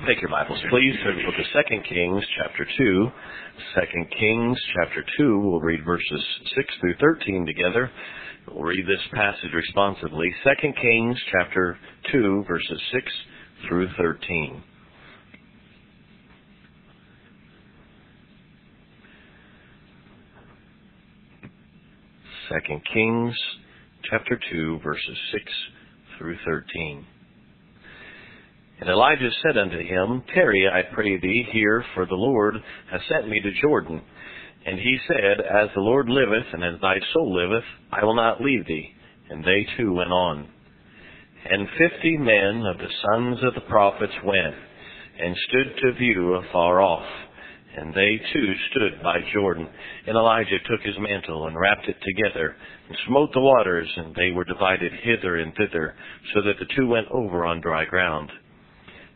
Take your Bibles, please, to the book of 2 Kings, chapter 2. 2 Kings, chapter 2, we'll read verses 6 through 13 together. We'll read this passage responsively. 2 Kings, chapter 2, verses 6 through 13. Second Kings chapter 2 verses 6 through 13. And Elijah said unto him, Tarry, I pray thee, here, for the Lord hath sent me to Jordan. And he said, As the Lord liveth, and as thy soul liveth, I will not leave thee. And they too went on. And fifty men of the sons of the prophets went, and stood to view afar off. And they too stood by Jordan. And Elijah took his mantle and wrapped it together, and smote the waters, and they were divided hither and thither, so that the two went over on dry ground.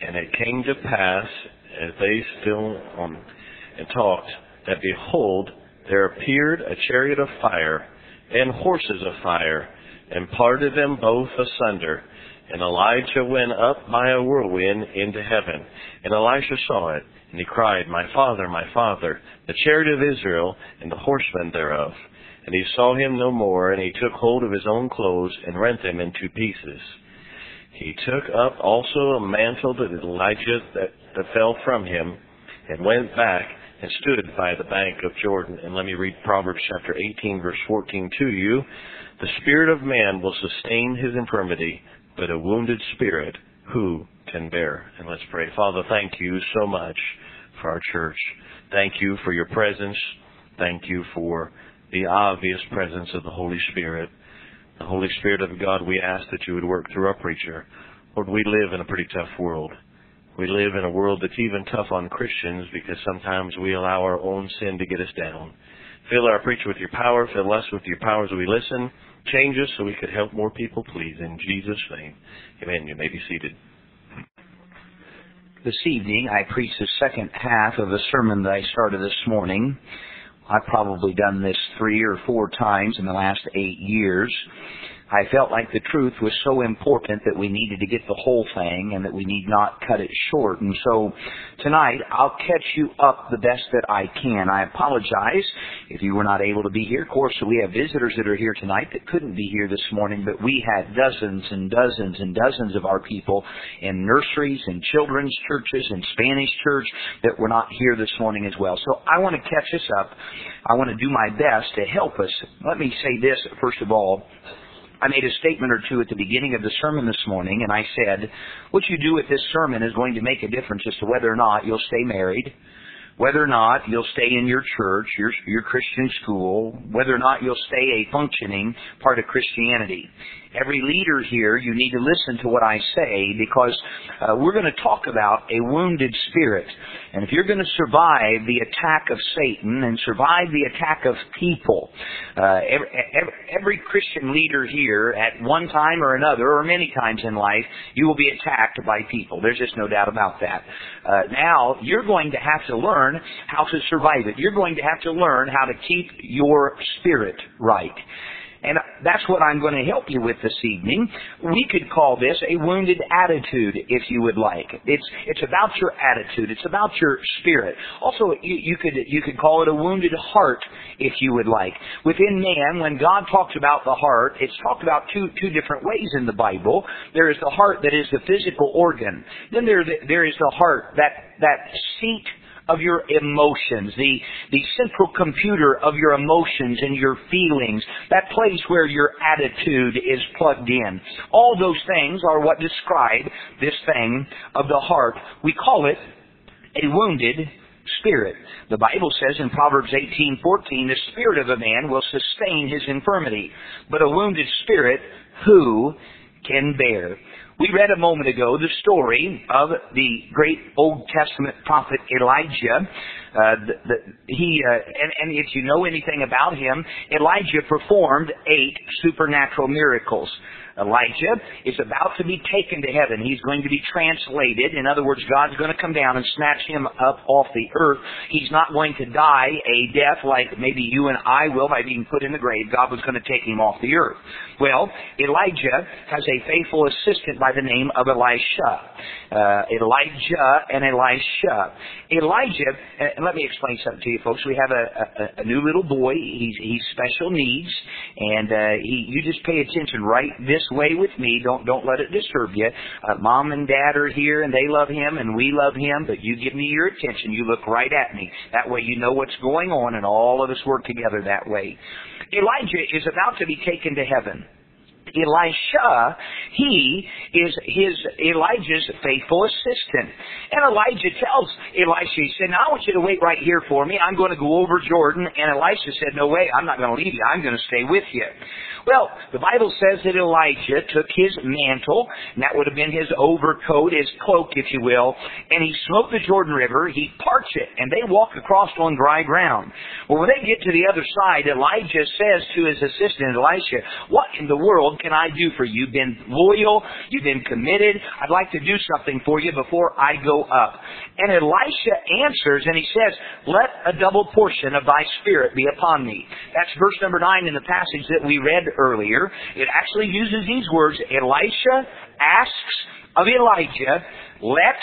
And it came to pass, as they still um, and talked, that behold, there appeared a chariot of fire and horses of fire, and parted them both asunder. And Elijah went up by a whirlwind into heaven. And Elisha saw it, and he cried, My father, my father, the chariot of Israel, and the horsemen thereof. And he saw him no more, and he took hold of his own clothes, and rent them in two pieces. He took up also a mantle that Elijah that, that fell from him, and went back and stood by the bank of Jordan. And let me read Proverbs chapter 18, verse 14 to you. The spirit of man will sustain his infirmity, but a wounded spirit who can bear? And let's pray. Father, thank you so much for our church. Thank you for your presence. Thank you for the obvious presence of the Holy Spirit. The Holy Spirit of God, we ask that you would work through our preacher. Lord, we live in a pretty tough world. We live in a world that's even tough on Christians because sometimes we allow our own sin to get us down. Fill our preacher with your power. Fill us with your power as we listen. Change us so we could help more people, please. In Jesus' name. Amen. You may be seated. This evening, I preach the second half of a sermon that I started this morning. I've probably done this three or four times in the last eight years. I felt like the truth was so important that we needed to get the whole thing and that we need not cut it short. And so tonight I'll catch you up the best that I can. I apologize if you were not able to be here. Of course, we have visitors that are here tonight that couldn't be here this morning, but we had dozens and dozens and dozens of our people in nurseries and children's churches and Spanish church that were not here this morning as well. So I want to catch us up. I want to do my best to help us. Let me say this first of all. I made a statement or two at the beginning of the sermon this morning, and I said, what you do with this sermon is going to make a difference as to whether or not you'll stay married, whether or not you'll stay in your church, your, your Christian school, whether or not you'll stay a functioning part of Christianity. Every leader here, you need to listen to what I say because uh, we're going to talk about a wounded spirit. And if you're going to survive the attack of Satan and survive the attack of people, uh, every, every, every Christian leader here at one time or another, or many times in life, you will be attacked by people. There's just no doubt about that. Uh, now, you're going to have to learn how to survive it. You're going to have to learn how to keep your spirit right. And that's what I'm going to help you with this evening. We could call this a wounded attitude, if you would like. It's, it's about your attitude. It's about your spirit. Also, you, you could, you could call it a wounded heart, if you would like. Within man, when God talks about the heart, it's talked about two, two different ways in the Bible. There is the heart that is the physical organ. Then there, there is the heart, that, that seat of your emotions, the, the central computer of your emotions and your feelings, that place where your attitude is plugged in. All those things are what describe this thing of the heart. We call it a wounded spirit. The Bible says in Proverbs 18:14, "The spirit of a man will sustain his infirmity, but a wounded spirit who can bear?" We read a moment ago the story of the great Old Testament prophet Elijah. Uh, the, the, he uh, and, and if you know anything about him, Elijah performed eight supernatural miracles. Elijah is about to be taken to heaven. He's going to be translated. In other words, God's going to come down and snatch him up off the earth. He's not going to die a death like maybe you and I will by being put in the grave. God was going to take him off the earth. Well, Elijah has a faithful assistant by the name of Elisha. Uh, Elijah and Elisha. Elijah, and let me explain something to you folks. We have a, a, a new little boy. He's, he's special needs, and uh, he, you just pay attention right this way with me. Don't don't let it disturb you. Uh, Mom and Dad are here, and they love him, and we love him. But you give me your attention. You look right at me. That way, you know what's going on, and all of us work together that way. Elijah is about to be taken to heaven. Elisha, he is his Elijah's faithful assistant. And Elijah tells Elisha, he said, now I want you to wait right here for me. I'm going to go over Jordan. And Elisha said, no way, I'm not going to leave you. I'm going to stay with you. Well, the Bible says that Elijah took his mantle, and that would have been his overcoat, his cloak, if you will, and he smote the Jordan River, he parched it, and they walk across on dry ground. Well, when they get to the other side, Elijah says to his assistant Elisha, what in the world can I do for you? You've been loyal, you've been committed, I'd like to do something for you before I go up. And Elisha answers, and he says, let a double portion of thy spirit be upon me. That's verse number 9 in the passage that we read earlier, it actually uses these words, Elisha asks of Elijah, let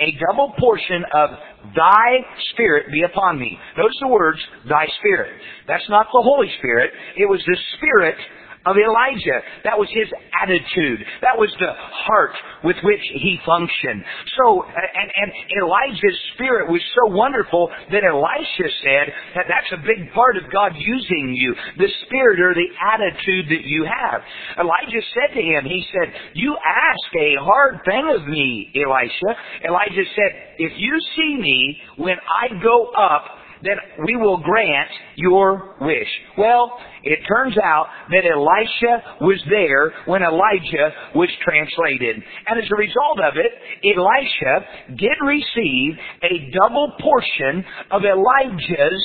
a double portion of thy spirit be upon me. Notice the words, thy spirit. That's not the Holy Spirit. It was the spirit of Elijah. That was his attitude. That was the heart with which he functioned. So, and, and Elijah's spirit was so wonderful that Elisha said that that's a big part of God using you. The spirit or the attitude that you have. Elijah said to him, he said, you ask a hard thing of me, Elisha. Elijah said, if you see me when I go up, then we will grant your wish. Well, it turns out that Elisha was there when Elijah was translated. And as a result of it, Elisha did receive a double portion of Elijah's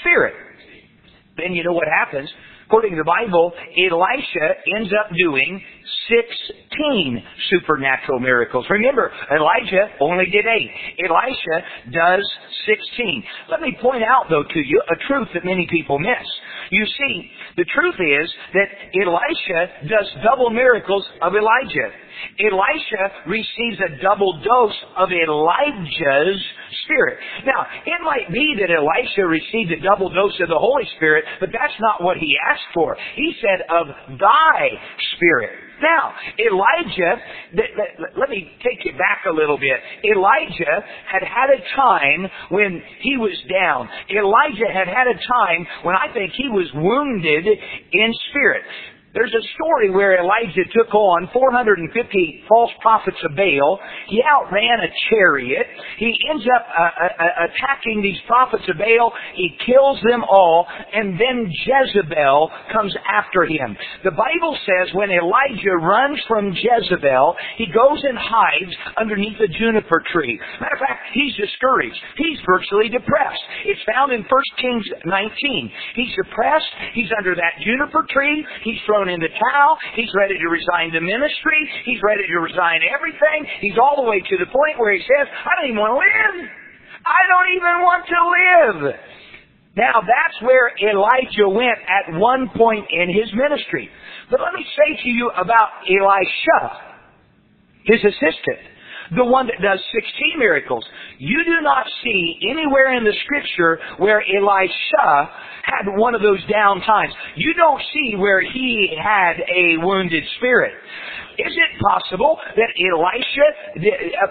spirit. Then you know what happens. According to the Bible, Elisha ends up doing 16 supernatural miracles. Remember, Elijah only did 8. Elisha does 16. Let me point out, though, to you a truth that many people miss. You see, the truth is that Elisha does double miracles of Elijah. Elisha receives a double dose of Elijah's Spirit. Now, it might be that Elisha received a double dose of the Holy Spirit, but that's not what he asked for. He said, of thy Spirit. Now, Elijah, let me take you back a little bit. Elijah had had a time when he was down. Elijah had had a time when I think he was wounded in spirit. There's a story where Elijah took on 450 false prophets of Baal. He outran a chariot. He ends up uh, uh, uh, attacking these prophets of Baal. He kills them all, and then Jezebel comes after him. The Bible says when Elijah runs from Jezebel, he goes and hides underneath a juniper tree. Matter of fact, he's discouraged. He's virtually depressed. It's found in 1 Kings 19. He's depressed. He's under that juniper tree. He's thrown thrown in the towel. He's ready to resign the ministry. He's ready to resign everything. He's all the way to the point where he says, I don't even want to live. I don't even want to live. Now that's where Elijah went at one point in his ministry. But let me say to you about Elisha, his assistant the one that does 16 miracles. You do not see anywhere in the scripture where Elisha had one of those down times. You don't see where he had a wounded spirit. Is it possible that Elisha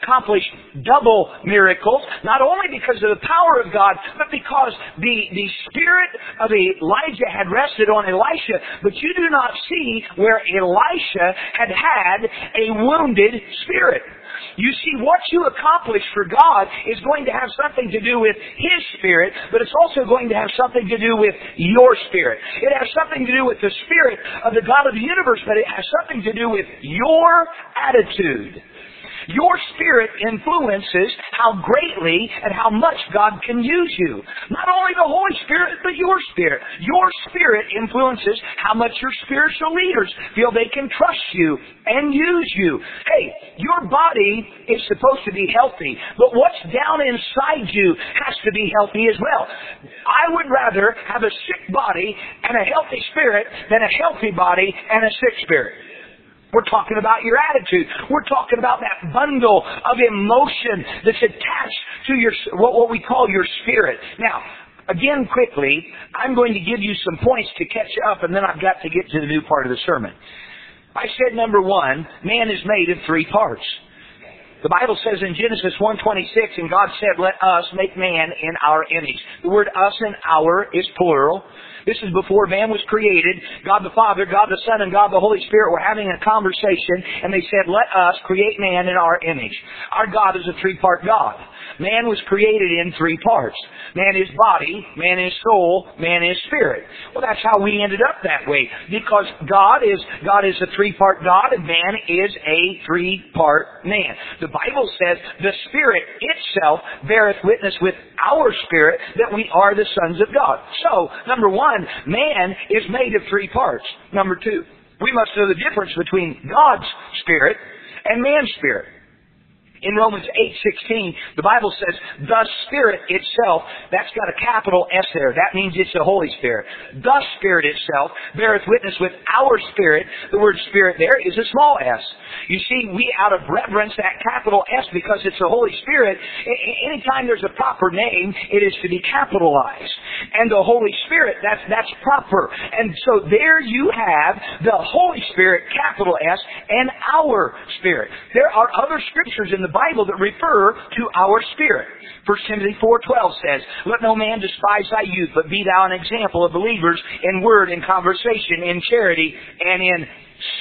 accomplished double miracles, not only because of the power of God, but because the, the spirit of Elijah had rested on Elisha, but you do not see where Elisha had had a wounded spirit. You see, what you accomplish for God is going to have something to do with His Spirit, but it's also going to have something to do with your spirit. It has something to do with the Spirit of the God of the universe, but it has something to do with your attitude. Your spirit influences how greatly and how much God can use you. Not only the Holy Spirit, but your spirit. Your spirit influences how much your spiritual leaders feel they can trust you and use you. Hey, your body is supposed to be healthy, but what's down inside you has to be healthy as well. I would rather have a sick body and a healthy spirit than a healthy body and a sick spirit. We're talking about your attitude. We're talking about that bundle of emotion that's attached to your, what, what we call your spirit. Now, again quickly, I'm going to give you some points to catch up and then I've got to get to the new part of the sermon. I said number one, man is made of three parts. The Bible says in Genesis 1.26, and God said, let us make man in our image. The word us and our is plural. This is before man was created. God the Father, God the Son, and God the Holy Spirit were having a conversation, and they said, let us create man in our image. Our God is a three-part God. Man was created in three parts. Man is body, man is soul, man is spirit. Well, that's how we ended up that way. Because God is, God is a three-part God and man is a three-part man. The Bible says the Spirit itself beareth witness with our spirit that we are the sons of God. So, number one, man is made of three parts. Number two, we must know the difference between God's spirit and man's spirit. In Romans 8:16, the Bible says, "The Spirit itself," that's got a capital S there. That means it's the Holy Spirit. The Spirit itself beareth witness with our spirit. The word spirit there is a small s. You see, we out of reverence that capital S because it's the Holy Spirit, anytime there's a proper name, it is to be capitalized. And the Holy Spirit, that's that's proper. And so there you have the Holy Spirit, capital S, and our spirit. There are other scriptures in the Bible that refer to our spirit. 1 Timothy 4.12 says, Let no man despise thy youth, but be thou an example of believers in word, in conversation, in charity, and in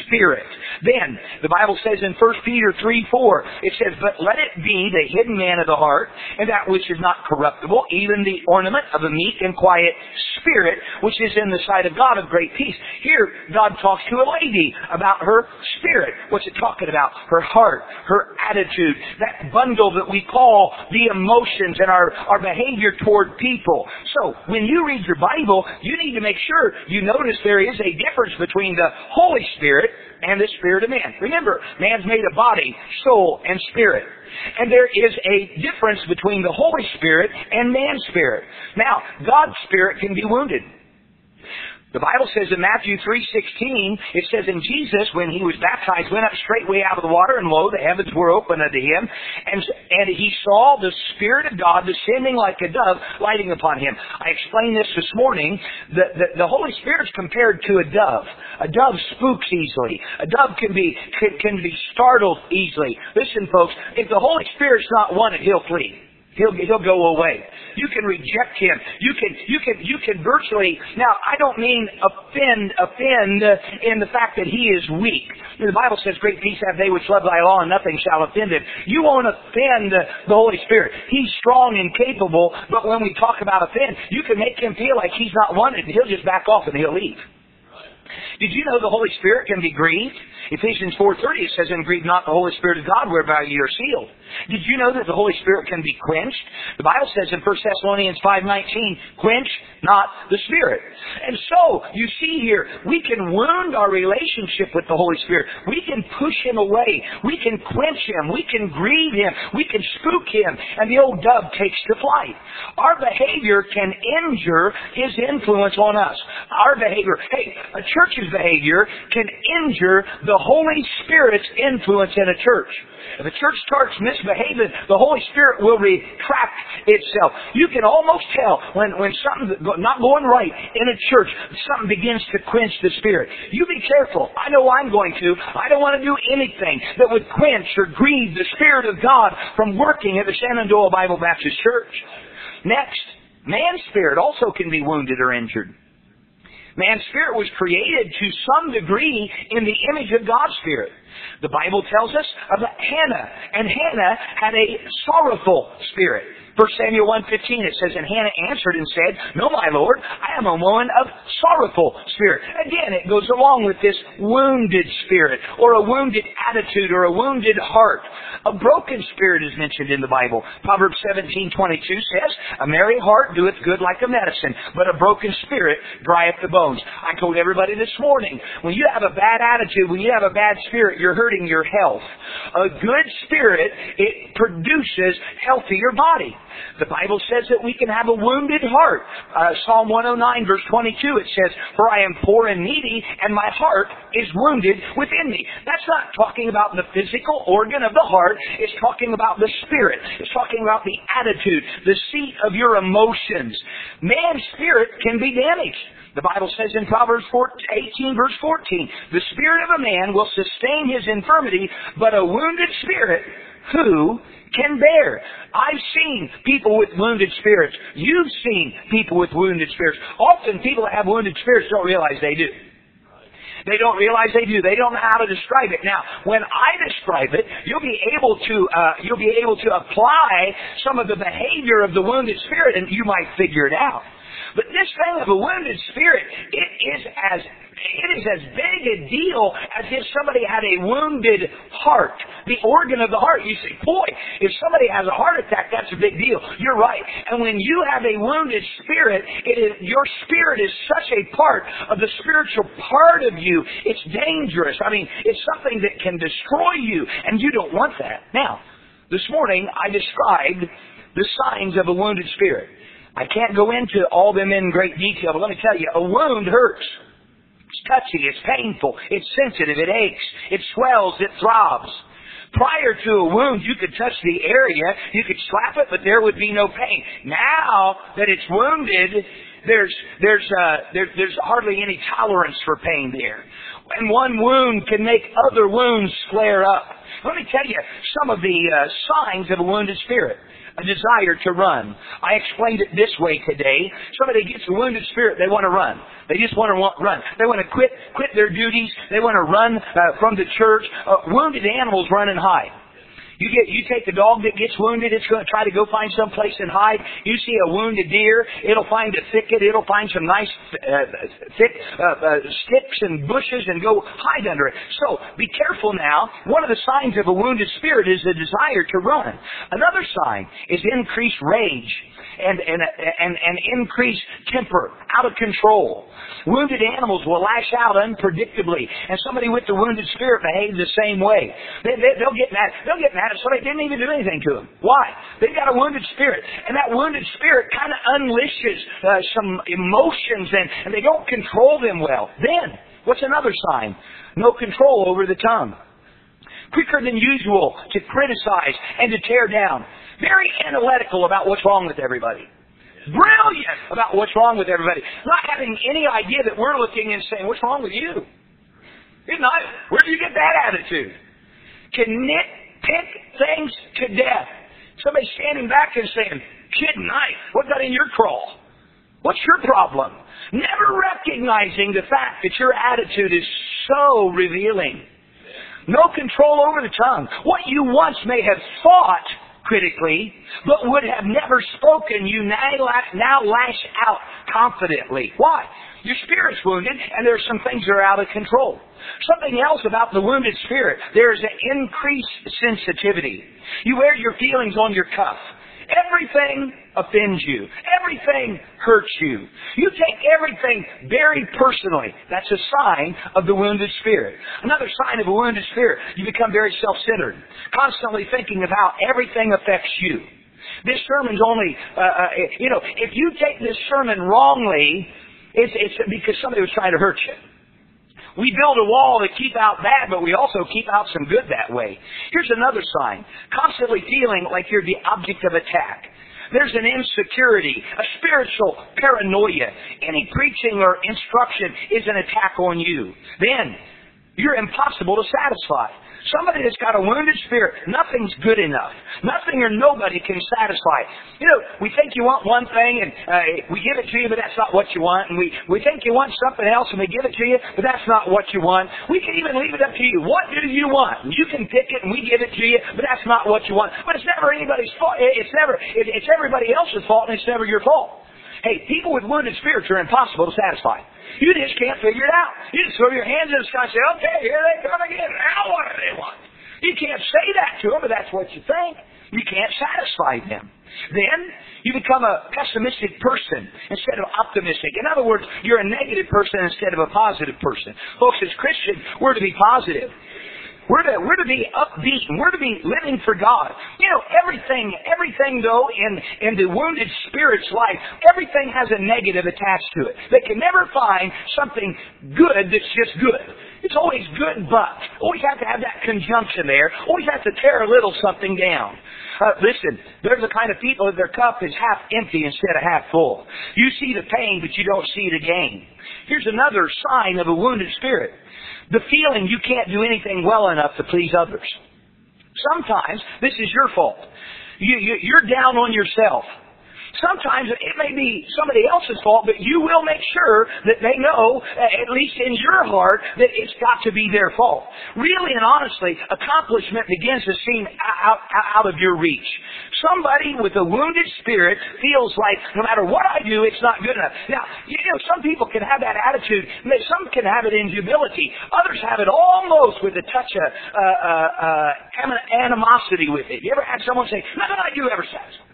spirit. Then, the Bible says in 1 Peter 3, 4, it says, But let it be the hidden man of the heart, and that which is not corruptible, even the ornament of a meek and quiet spirit, which is in the sight of God of great peace. Here, God talks to a lady about her spirit. What's it talking about? Her heart, her attitude, that bundle that we call the emotions and our, our behavior toward people. So, when you read your Bible, you need to make sure you notice there is a difference between the Holy Spirit Spirit and the Spirit of man. Remember, man's made of body, soul, and spirit. And there is a difference between the Holy Spirit and man's spirit. Now, God's spirit can be wounded. The Bible says in Matthew 3.16, it says, in Jesus, when he was baptized, went up straightway out of the water, and lo, the heavens were opened unto him, and, and he saw the Spirit of God descending like a dove, lighting upon him. I explained this this morning. The, the, the Holy Spirit's compared to a dove. A dove spooks easily. A dove can be, can, can be startled easily. Listen, folks, if the Holy Spirit's not wanted, he'll flee. He'll, he'll go away. You can reject him. You can, you can, you can virtually, now I don't mean offend, offend in the fact that he is weak. The Bible says, great peace have they which love thy law and nothing shall offend him. You won't offend the Holy Spirit. He's strong and capable, but when we talk about offend, you can make him feel like he's not wanted and he'll just back off and he'll leave. Did you know the Holy Spirit can be grieved? Ephesians 4.30 it says, And grieve not the Holy Spirit of God whereby ye are sealed. Did you know that the Holy Spirit can be quenched? The Bible says in 1 Thessalonians 5.19, quench not the Spirit. And so, you see here, we can wound our relationship with the Holy Spirit. We can push Him away. We can quench Him. We can grieve Him. We can spook Him. And the old dove takes to flight. Our behavior can injure His influence on us. Our behavior, hey, a church's behavior can injure the Holy Spirit's influence in a church. If a church starts misbehaving, the Holy Spirit will retract itself. You can almost tell when, when something's not going right in a church, something begins to quench the Spirit. You be careful. I know I'm going to. I don't want to do anything that would quench or grieve the Spirit of God from working at the Shenandoah Bible Baptist Church. Next, man's spirit also can be wounded or injured. Man's spirit was created to some degree in the image of God's spirit. The Bible tells us of Hannah, and Hannah had a sorrowful spirit. 1 Samuel 1.15 it says, And Hannah answered and said, No, my Lord, I am a woman of sorrowful spirit. Again, it goes along with this wounded spirit, or a wounded attitude, or a wounded heart. A broken spirit is mentioned in the Bible. Proverbs 17.22 says, A merry heart doeth good like a medicine, but a broken spirit drieth the bones. I told everybody this morning, when you have a bad attitude, when you have a bad spirit, you're hurting your health. A good spirit, it produces healthier body. The Bible says that we can have a wounded heart. Uh, Psalm 109 verse 22 it says, For I am poor and needy and my heart is wounded within me. That's not talking about the physical organ of the heart. It's talking about the spirit. It's talking about the attitude, the seat of your emotions. Man's spirit can be damaged. The Bible says in Proverbs 18 verse 14, The spirit of a man will sustain his infirmity, but a wounded spirit who can bear. I've seen people with wounded spirits. You've seen people with wounded spirits. Often people that have wounded spirits don't realize they do. They don't realize they do. They don't know how to describe it. Now, when I describe it, you'll be able to uh, you'll be able to apply some of the behavior of the wounded spirit, and you might figure it out. But this thing of a wounded spirit, it is as it is as big a deal as if somebody had a wounded heart. The organ of the heart. You say, boy, if somebody has a heart attack, that's a big deal. You're right. And when you have a wounded spirit, it is, your spirit is such a part of the spiritual part of you, it's dangerous. I mean, it's something that can destroy you, and you don't want that. Now, this morning I described the signs of a wounded spirit. I can't go into all them in great detail, but let me tell you, a wound hurts. It's touchy, it's painful, it's sensitive, it aches, it swells, it throbs. Prior to a wound, you could touch the area, you could slap it, but there would be no pain. Now that it's wounded, there's there's uh, there, there's hardly any tolerance for pain there, and one wound can make other wounds flare up. Let me tell you some of the uh, signs of a wounded spirit a desire to run. I explained it this way today. Somebody gets a wounded spirit, they want to run. They just want to run. They want to quit quit their duties. They want to run uh, from the church. Uh, wounded animals run and hide. You get, you take the dog that gets wounded, it's going to try to go find some place and hide. You see a wounded deer, it'll find a thicket, it'll find some nice, uh, thick uh, uh, sticks and bushes and go hide under it. So be careful now. One of the signs of a wounded spirit is a desire to run. Another sign is increased rage and, and, and, and increased temper, out of control. Wounded animals will lash out unpredictably, and somebody with the wounded spirit behaves the same way. They, they, they'll get mad. They'll get mad at somebody didn't even do anything to them. Why? They've got a wounded spirit, and that wounded spirit kind of unleashes uh, some emotions, and, and they don't control them well. Then, what's another sign? No control over the tongue quicker than usual to criticize and to tear down. Very analytical about what's wrong with everybody. Brilliant about what's wrong with everybody. Not having any idea that we're looking and saying, what's wrong with you? You're not, where do you get that attitude? Can nitpick things to death. Somebody standing back and saying, kid knife, what got in your crawl? What's your problem? Never recognizing the fact that your attitude is so revealing. No control over the tongue. What you once may have thought critically, but would have never spoken, you now, lash out confidently. Why? Your spirit's wounded, and there's some things that are out of control. Something else about the wounded spirit, there's an increased sensitivity. You wear your feelings on your cuff. Everything offends you. Everything hurts you. You take everything very personally. That's a sign of the wounded spirit. Another sign of a wounded spirit, you become very self-centered, constantly thinking of how everything affects you. This sermon's only, uh, uh, you know, if you take this sermon wrongly, it's, it's because somebody was trying to hurt you. We build a wall to keep out bad, but we also keep out some good that way. Here's another sign. Constantly feeling like you're the object of attack. There's an insecurity, a spiritual paranoia. Any preaching or instruction is an attack on you. Then, you're impossible to satisfy. Somebody that's got a wounded spirit, nothing's good enough. Nothing or nobody can satisfy. You know, we think you want one thing and uh, we give it to you, but that's not what you want. And we, we think you want something else and we give it to you, but that's not what you want. We can even leave it up to you. What do you want? You can pick it and we give it to you, but that's not what you want. But it's never anybody's fault. It's never, it's everybody else's fault and it's never your fault. Hey, people with wounded spirits are impossible to satisfy. You just can't figure it out. You just throw your hands in the sky and say, okay, here they come again. Now what do they want? You can't say that to them, but that's what you think. You can't satisfy them. Then you become a pessimistic person instead of optimistic. In other words, you're a negative person instead of a positive person. Folks, as Christians, we're to be positive. We're to, we're to be upbeat and we're to be living for God. You know, everything, everything though in, in the wounded spirit's life, everything has a negative attached to it. They can never find something good that's just good. It's always good but. Always have to have that conjunction there. Always have to tear a little something down. Uh, listen, there's a kind of people that their cup is half empty instead of half full. You see the pain, but you don't see the gain. Here's another sign of a wounded spirit the feeling you can't do anything well enough to please others. Sometimes this is your fault. You, you, you're down on yourself. Sometimes it may be somebody else's fault, but you will make sure that they know, uh, at least in your heart, that it's got to be their fault. Really and honestly, accomplishment begins to seem out, out of your reach. Somebody with a wounded spirit feels like no matter what I do, it's not good enough. Now, you know, some people can have that attitude. Some can have it in humility. Others have it almost with a touch of uh, uh, uh, animosity with it. You ever had someone say, nothing I do ever satisfies?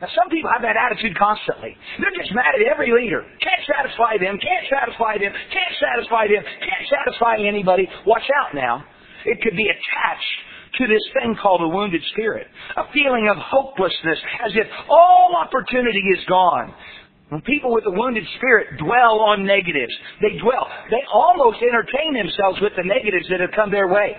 Now, some people have that attitude constantly. They're just mad at every leader. Can't satisfy them, can't satisfy them, can't satisfy them, can't satisfy anybody. Watch out now. It could be attached to this thing called a wounded spirit. A feeling of hopelessness, as if all opportunity is gone. When people with a wounded spirit dwell on negatives, they dwell, they almost entertain themselves with the negatives that have come their way.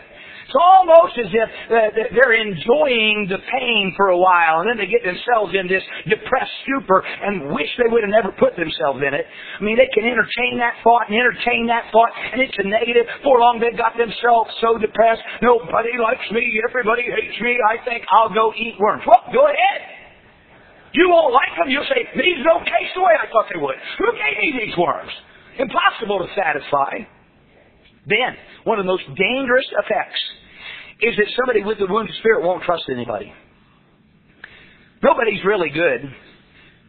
It's almost as if uh, they're enjoying the pain for a while, and then they get themselves in this depressed stupor and wish they would have never put themselves in it. I mean, they can entertain that thought and entertain that thought, and it's a negative. For long, they've got themselves so depressed. Nobody likes me. Everybody hates me. I think I'll go eat worms. Well, go ahead. You won't like them. You'll say, these don't taste the way I thought they would. Who gave me these worms? Impossible to satisfy. Then, one of the most dangerous effects is that somebody with a wounded spirit won't trust anybody. Nobody's really good.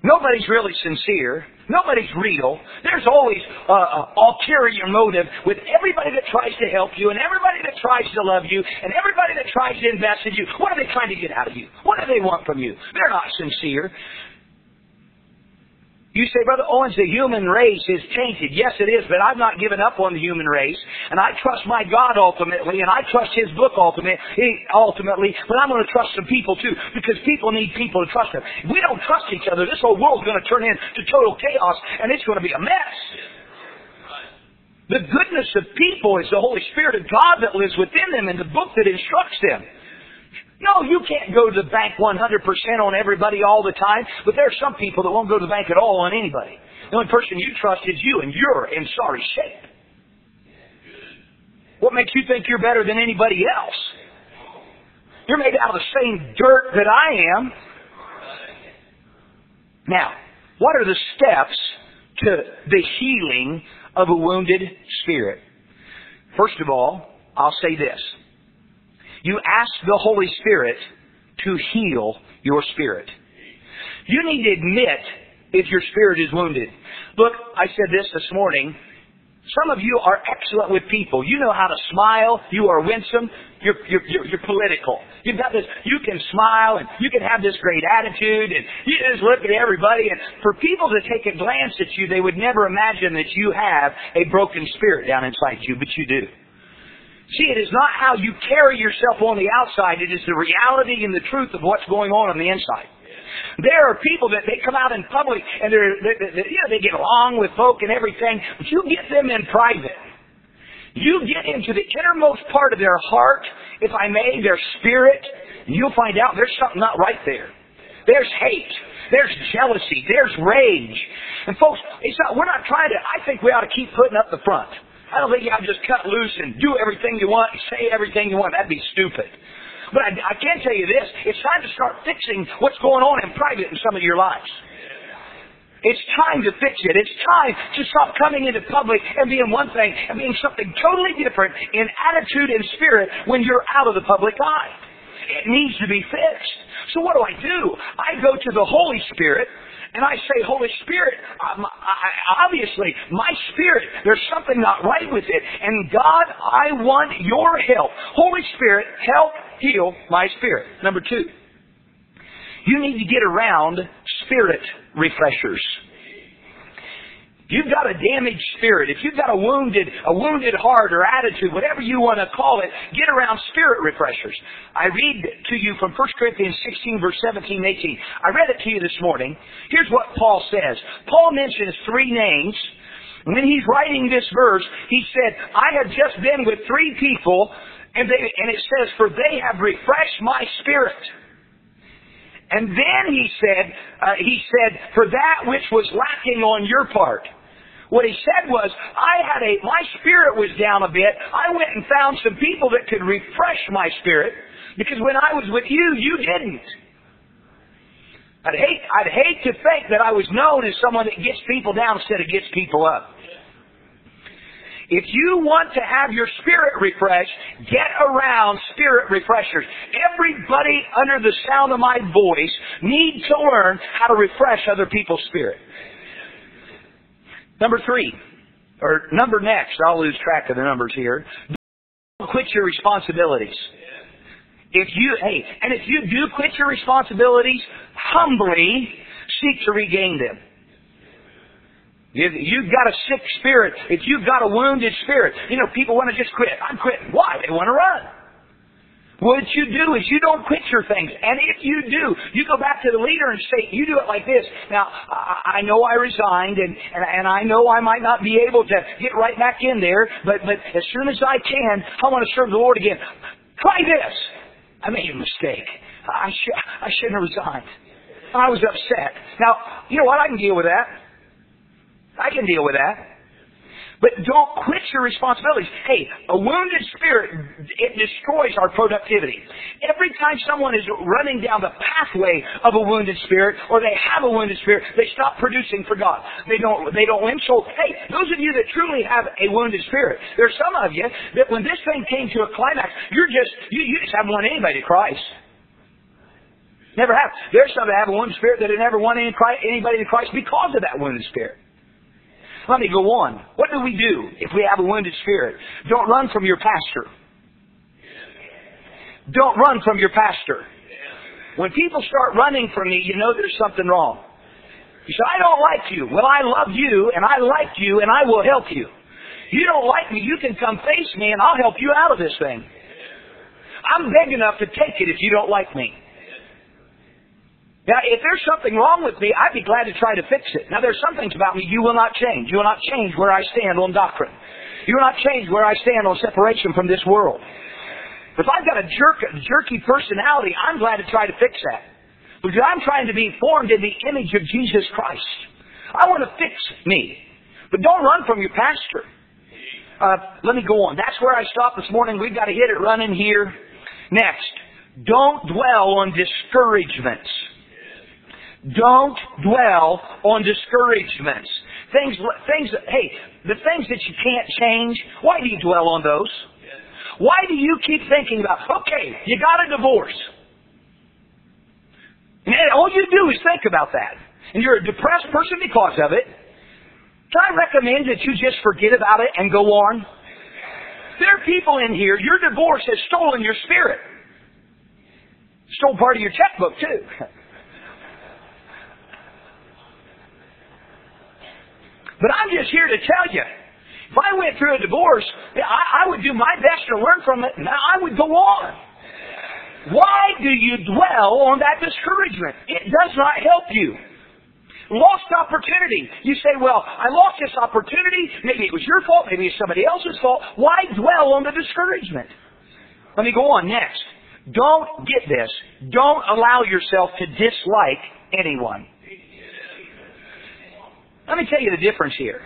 Nobody's really sincere. Nobody's real. There's always uh, an ulterior motive with everybody that tries to help you and everybody that tries to love you and everybody that tries to invest in you. What are they trying to get out of you? What do they want from you? They're not sincere. You say, Brother Owens, the human race is tainted. Yes, it is, but I've not given up on the human race. And I trust my God ultimately, and I trust His book ultimately, ultimately, but I'm going to trust some people too, because people need people to trust them. If we don't trust each other, this whole world's going to turn into total chaos, and it's going to be a mess. The goodness of people is the Holy Spirit of God that lives within them and the book that instructs them. No, you can't go to the bank 100% on everybody all the time, but there are some people that won't go to the bank at all on anybody. The only person you trust is you, and you're in sorry shape. What makes you think you're better than anybody else? You're made out of the same dirt that I am. Now, what are the steps to the healing of a wounded spirit? First of all, I'll say this. You ask the Holy Spirit to heal your spirit. You need to admit if your spirit is wounded. Look, I said this this morning. Some of you are excellent with people. You know how to smile. You are winsome. You're, you're, you're, you're, political. You've got this, you can smile and you can have this great attitude and you just look at everybody and for people to take a glance at you, they would never imagine that you have a broken spirit down inside you, but you do. See, it is not how you carry yourself on the outside. It is the reality and the truth of what's going on on the inside. There are people that they come out in public and they're, they, they, you know, they get along with folk and everything, but you get them in private. You get into the innermost part of their heart, if I may, their spirit, and you'll find out there's something not right there. There's hate. There's jealousy. There's rage. And folks, it's not, we're not trying to, I think we ought to keep putting up the front. I don't think you have to just cut loose and do everything you want, say everything you want. That'd be stupid. But I, I can tell you this, it's time to start fixing what's going on in private in some of your lives. It's time to fix it. It's time to stop coming into public and being one thing and being something totally different in attitude and spirit when you're out of the public eye. It needs to be fixed. So what do I do? I go to the Holy Spirit and I say, Holy Spirit, I, obviously, my spirit, there's something not right with it. And God, I want your help. Holy Spirit, help heal my spirit. Number two, you need to get around spirit refreshers. You've got a damaged spirit. If you've got a wounded, a wounded heart or attitude, whatever you want to call it, get around spirit refreshers. I read to you from 1 Corinthians 16 verse 17 18. I read it to you this morning. Here's what Paul says. Paul mentions three names. When he's writing this verse, he said, I have just been with three people, and, they, and it says, for they have refreshed my spirit. And then he said, uh, he said, for that which was lacking on your part. What he said was, I had a, my spirit was down a bit. I went and found some people that could refresh my spirit because when I was with you, you didn't. I'd hate, I'd hate to think that I was known as someone that gets people down instead of gets people up. If you want to have your spirit refreshed, get around spirit refreshers. Everybody under the sound of my voice needs to learn how to refresh other people's spirit. Number three, or number next, I'll lose track of the numbers here. Don't quit your responsibilities. If you, hey, and if you do quit your responsibilities, humbly seek to regain them. If you've got a sick spirit, if you've got a wounded spirit, you know, people want to just quit. I'm quitting. Why? They want to run. What you do is you don't quit your things. And if you do, you go back to the leader and say, you do it like this. Now, I, know I resigned and, and, and I know I might not be able to get right back in there, but, but as soon as I can, I want to serve the Lord again. Try this. I made a mistake. I, sh- I shouldn't have resigned. I was upset. Now, you know what? I can deal with that. I can deal with that. But don't quit your responsibilities. Hey, a wounded spirit, it destroys our productivity. Every time someone is running down the pathway of a wounded spirit, or they have a wounded spirit, they stop producing for God. They don't, they don't. So, hey, those of you that truly have a wounded spirit, there's some of you that when this thing came to a climax, you're just, you, you just haven't won anybody to Christ. Never have. There's some that have a wounded spirit that have never won anybody to Christ because of that wounded spirit. Let me go on. What do we do if we have a wounded spirit? Don't run from your pastor. Don't run from your pastor. When people start running from me, you know there's something wrong. You say, I don't like you. Well, I love you, and I like you, and I will help you. You don't like me, you can come face me, and I'll help you out of this thing. I'm big enough to take it if you don't like me. Now, if there's something wrong with me, I'd be glad to try to fix it. Now, there's some things about me you will not change. You will not change where I stand on doctrine. You will not change where I stand on separation from this world. If I've got a jerk, jerky personality, I'm glad to try to fix that. Because I'm trying to be formed in the image of Jesus Christ. I want to fix me. But don't run from your pastor. Uh, let me go on. That's where I stopped this morning. We've got to hit it running here. Next, don't dwell on discouragements. Don't dwell on discouragements. Things, things, hey, the things that you can't change, why do you dwell on those? Why do you keep thinking about, okay, you got a divorce. And all you do is think about that. And you're a depressed person because of it. Can I recommend that you just forget about it and go on? There are people in here, your divorce has stolen your spirit. Stole part of your checkbook, too. But I'm just here to tell you, if I went through a divorce, I, I would do my best to learn from it, and I would go on. Why do you dwell on that discouragement? It does not help you. Lost opportunity. You say, well, I lost this opportunity. Maybe it was your fault. Maybe it's somebody else's fault. Why dwell on the discouragement? Let me go on next. Don't get this. Don't allow yourself to dislike anyone. Let me tell you the difference here.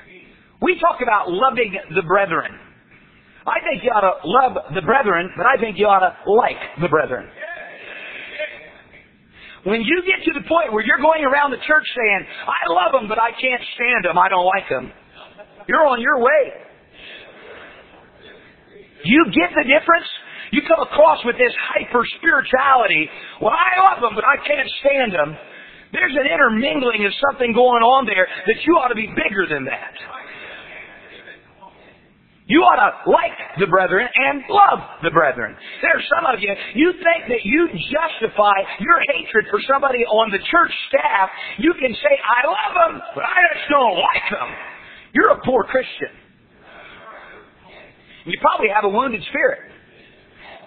We talk about loving the brethren. I think you ought to love the brethren, but I think you ought to like the brethren. When you get to the point where you're going around the church saying, I love them, but I can't stand them, I don't like them, you're on your way. You get the difference? You come across with this hyper spirituality. Well, I love them, but I can't stand them. There's an intermingling of something going on there that you ought to be bigger than that. You ought to like the brethren and love the brethren. There are some of you, you think that you justify your hatred for somebody on the church staff. You can say, I love them, but I just don't like them. You're a poor Christian. You probably have a wounded spirit.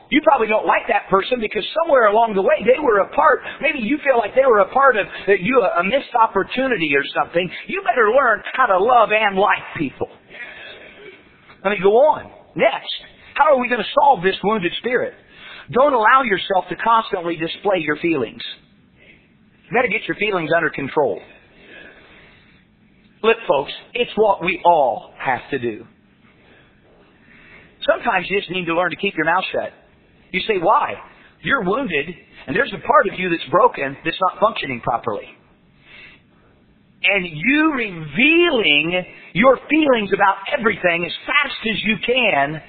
You probably don't like that person because somewhere along the way they were a part. Maybe you feel like they were a part of that you a missed opportunity or something. You better learn how to love and like people. Let me go on. Next, how are we going to solve this wounded spirit? Don't allow yourself to constantly display your feelings. You better get your feelings under control. Look, folks, it's what we all have to do. Sometimes you just need to learn to keep your mouth shut. You say, why? You're wounded, and there's a part of you that's broken that's not functioning properly and you revealing your feelings about everything as fast as you can,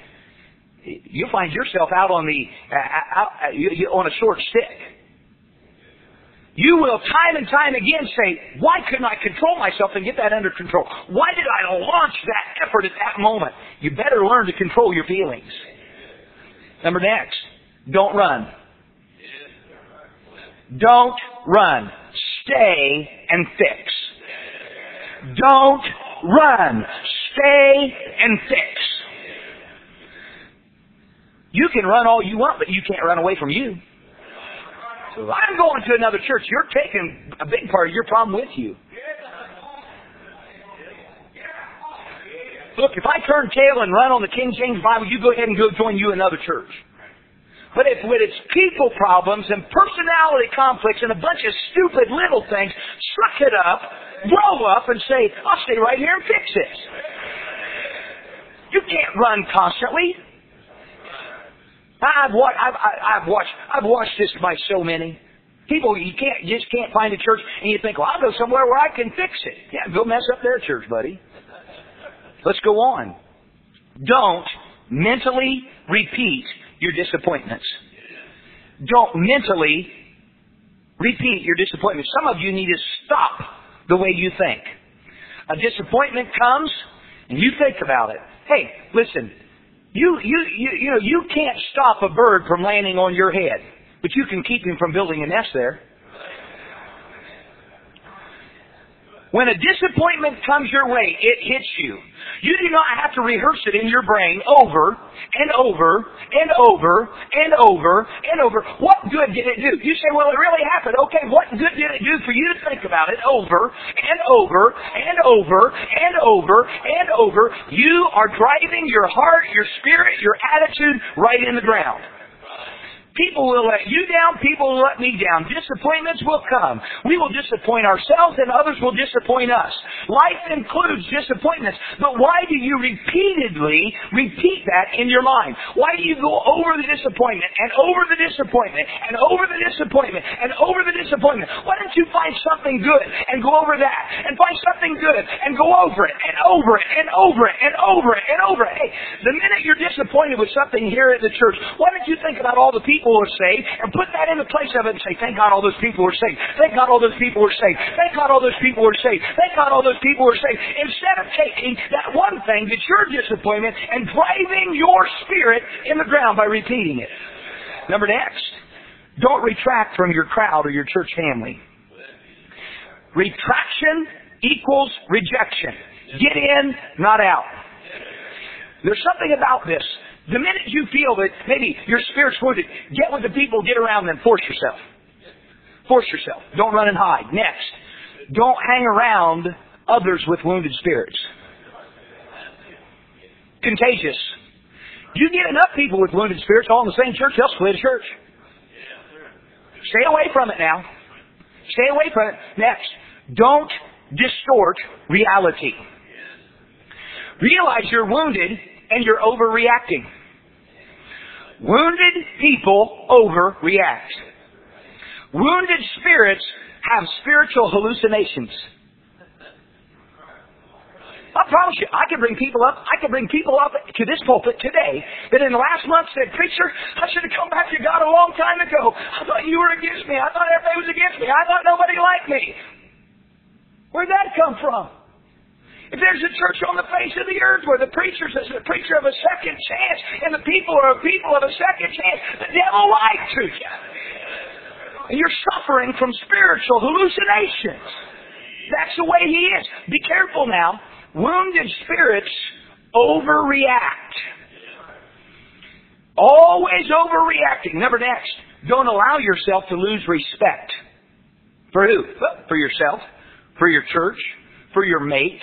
you'll find yourself out on the uh, out, uh, on a short stick. You will time and time again say, "Why couldn't I control myself and get that under control? Why did I launch that effort at that moment?" You better learn to control your feelings. Number next, don't run. Don't run. Stay and fix. Don't run. Stay and fix. You can run all you want, but you can't run away from you. So if I'm going to another church, you're taking a big part of your problem with you. Look, if I turn tail and run on the King James Bible, you go ahead and go join you another church. But if with its people problems and personality conflicts and a bunch of stupid little things, suck it up grow up and say, I'll stay right here and fix this. You can't run constantly. I've watched, I've, I've watched, I've watched this by so many. People, you can't, you just can't find a church and you think, well, I'll go somewhere where I can fix it. Yeah, go mess up their church, buddy. Let's go on. Don't mentally repeat your disappointments. Don't mentally repeat your disappointments. Some of you need to stop the way you think. A disappointment comes, and you think about it. Hey, listen, you, you, you, you know, you can't stop a bird from landing on your head, but you can keep him from building a nest there. When a disappointment comes your way, it hits you. You do not have to rehearse it in your brain over and over and over and over and over. What good did it do? You say, well, it really happened. Okay, what good did it do for you to think about it over and over and over and over and over? You are driving your heart, your spirit, your attitude right in the ground. People will let you down. People will let me down. Disappointments will come. We will disappoint ourselves and others will disappoint us. Life includes disappointments. But why do you repeatedly repeat that in your mind? Why do you go over the disappointment and over the disappointment and over the disappointment and over the disappointment? Why don't you find something good and go over that and find something good and go over it and over it and over it and over it and over it? Hey, the minute you're disappointed with something here at the church, why don't you think about all the people people were saved and put that in the place of it and say, thank God all those people were saved. Thank God all those people were saved. Thank God all those people were saved. Thank God all those people were saved. Instead of taking that one thing that's your disappointment and driving your spirit in the ground by repeating it. Number next, don't retract from your crowd or your church family. Retraction equals rejection. Get in, not out. There's something about this. The minute you feel that maybe your spirit's wounded, get with the people, get around them, force yourself. Force yourself. Don't run and hide. Next, don't hang around others with wounded spirits. Contagious. You get enough people with wounded spirits all in the same church, they'll split a church. Stay away from it now. Stay away from it. Next, don't distort reality. Realize you're wounded and you're overreacting. Wounded people overreact. Wounded spirits have spiritual hallucinations. I promise you, I can bring people up, I can bring people up to this pulpit today that in the last month said, Preacher, I should have come back to God a long time ago. I thought you were against me. I thought everybody was against me. I thought nobody liked me. Where'd that come from? If there's a church on the face of the earth where the preacher is a preacher of a second chance and the people are a people of a second chance, the devil lied to you. You're suffering from spiritual hallucinations. That's the way he is. Be careful now. Wounded spirits overreact. Always overreacting. Number next, don't allow yourself to lose respect. For who? For yourself, for your church, for your mate,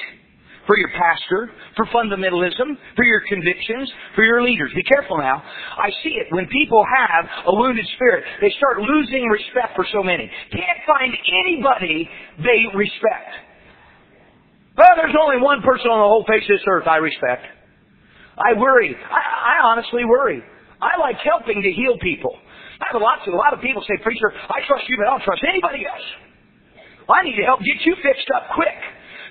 for your pastor, for fundamentalism, for your convictions, for your leaders. Be careful now. I see it. When people have a wounded spirit, they start losing respect for so many. Can't find anybody they respect. Well, there's only one person on the whole face of this earth I respect. I worry. I, I honestly worry. I like helping to heal people. I have a lot, a lot of people say, Preacher, I trust you, but I don't trust anybody else. Well, I need to help get you fixed up quick.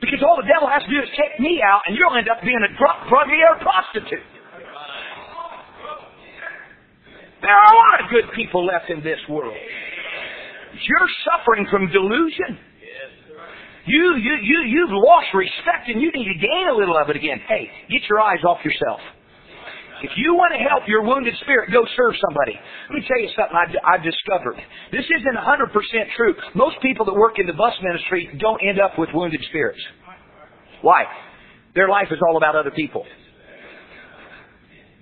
Because all the devil has to do is take me out, and you'll end up being a drug or a prostitute. There are a lot of good people left in this world. You're suffering from delusion. You, you, you, you've lost respect and you need to gain a little of it again. Hey, get your eyes off yourself. If you want to help your wounded spirit, go serve somebody. Let me tell you something I've, I've discovered. This isn't 100% true. Most people that work in the bus ministry don't end up with wounded spirits. Why? Their life is all about other people.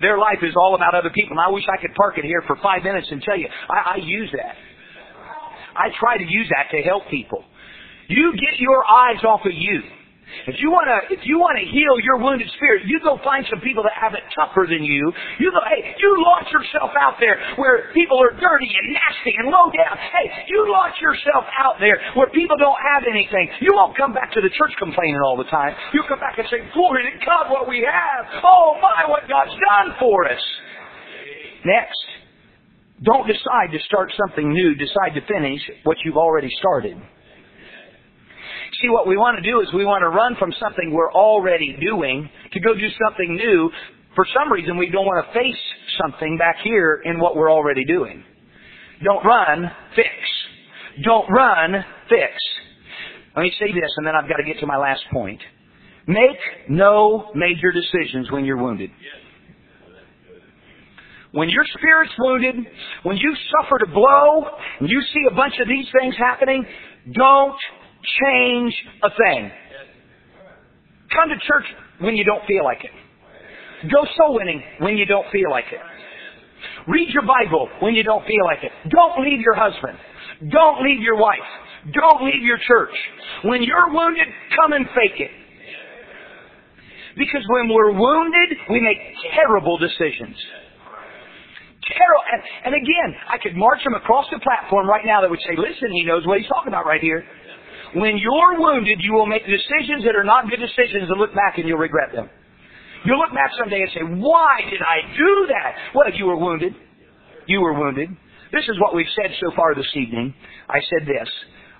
Their life is all about other people. And I wish I could park it here for five minutes and tell you, I, I use that. I try to use that to help people. You get your eyes off of you. If you want to, if you want to heal your wounded spirit, you go find some people that have it tougher than you. You go, hey, you launch yourself out there where people are dirty and nasty and low down. Hey, you launch yourself out there where people don't have anything. You won't come back to the church complaining all the time. You'll come back and say, glory to God, what we have. Oh my, what God's done for us. Next, don't decide to start something new. Decide to finish what you've already started. See, what we want to do is we want to run from something we're already doing to go do something new. For some reason, we don't want to face something back here in what we're already doing. Don't run, fix. Don't run, fix. Let me say this, and then I've got to get to my last point. Make no major decisions when you're wounded. When your spirit's wounded, when you've suffered a blow, and you see a bunch of these things happening, don't change a thing. Come to church when you don't feel like it. Go soul winning when you don't feel like it. Read your Bible when you don't feel like it. Don't leave your husband. Don't leave your wife. Don't leave your church. When you're wounded, come and fake it. Because when we're wounded, we make terrible decisions. Terrible. And, and again, I could march them across the platform right now that would say, listen, he knows what he's talking about right here. When you're wounded, you will make decisions that are not good decisions and look back and you'll regret them. You'll look back someday and say, why did I do that? Well, you were wounded. You were wounded. This is what we've said so far this evening. I said this.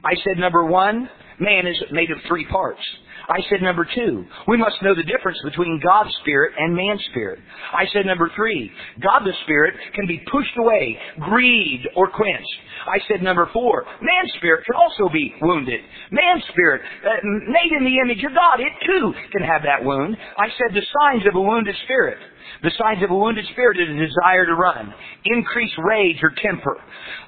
I said number one, man is made of three parts. I said number two, we must know the difference between God's Spirit and man's Spirit. I said number three, God the Spirit can be pushed away, grieved, or quenched. I said number four, man's spirit can also be wounded. Man's spirit, uh, made in the image of God, it too can have that wound. I said the signs of a wounded spirit. The signs of a wounded spirit is a desire to run, increased rage or temper.